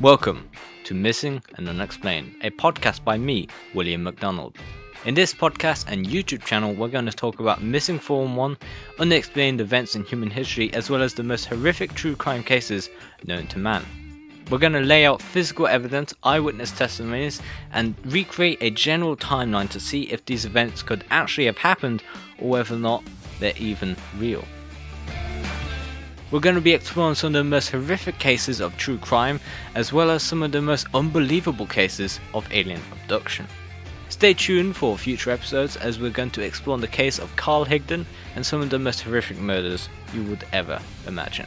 Welcome to Missing and Unexplained, a podcast by me, William McDonald. In this podcast and YouTube channel, we're going to talk about missing 411, unexplained events in human history, as well as the most horrific true crime cases known to man. We're going to lay out physical evidence, eyewitness testimonies, and recreate a general timeline to see if these events could actually have happened or whether or not they're even real. We're going to be exploring some of the most horrific cases of true crime, as well as some of the most unbelievable cases of alien abduction. Stay tuned for future episodes as we're going to explore the case of Carl Higdon and some of the most horrific murders you would ever imagine.